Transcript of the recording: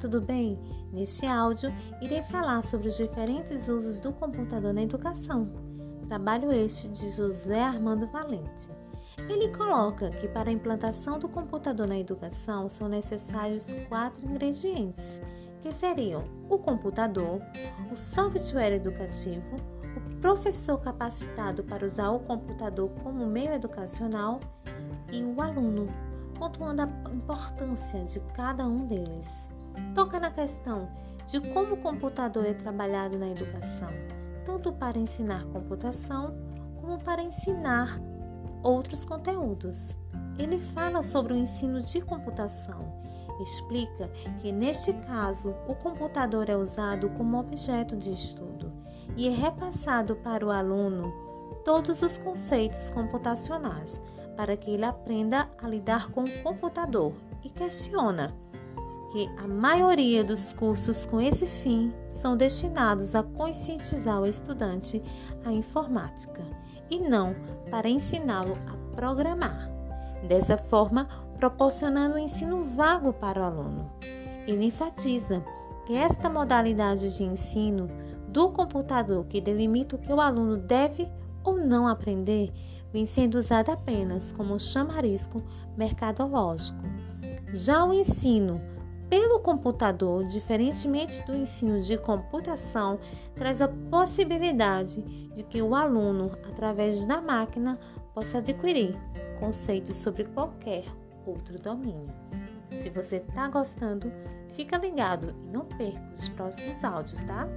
tudo bem? Neste áudio, irei falar sobre os diferentes usos do computador na educação. Trabalho este de José Armando Valente. Ele coloca que para a implantação do computador na educação são necessários quatro ingredientes, que seriam o computador, o software educativo, o professor capacitado para usar o computador como meio educacional e o aluno pontuando a importância de cada um deles. Toca na questão de como o computador é trabalhado na educação, tanto para ensinar computação como para ensinar outros conteúdos. Ele fala sobre o ensino de computação. Explica que, neste caso, o computador é usado como objeto de estudo e é repassado para o aluno todos os conceitos computacionais, para que ele aprenda a lidar com o computador e questiona que a maioria dos cursos com esse fim são destinados a conscientizar o estudante à informática e não para ensiná-lo a programar. Dessa forma, proporcionando um ensino vago para o aluno. Ele enfatiza que esta modalidade de ensino do computador que delimita o que o aluno deve ou não aprender vem sendo usada apenas como chamarisco mercadológico. Já o ensino pelo computador, diferentemente do ensino de computação, traz a possibilidade de que o aluno, através da máquina, possa adquirir conceitos sobre qualquer outro domínio. Se você está gostando, fica ligado e não perca os próximos áudios, tá?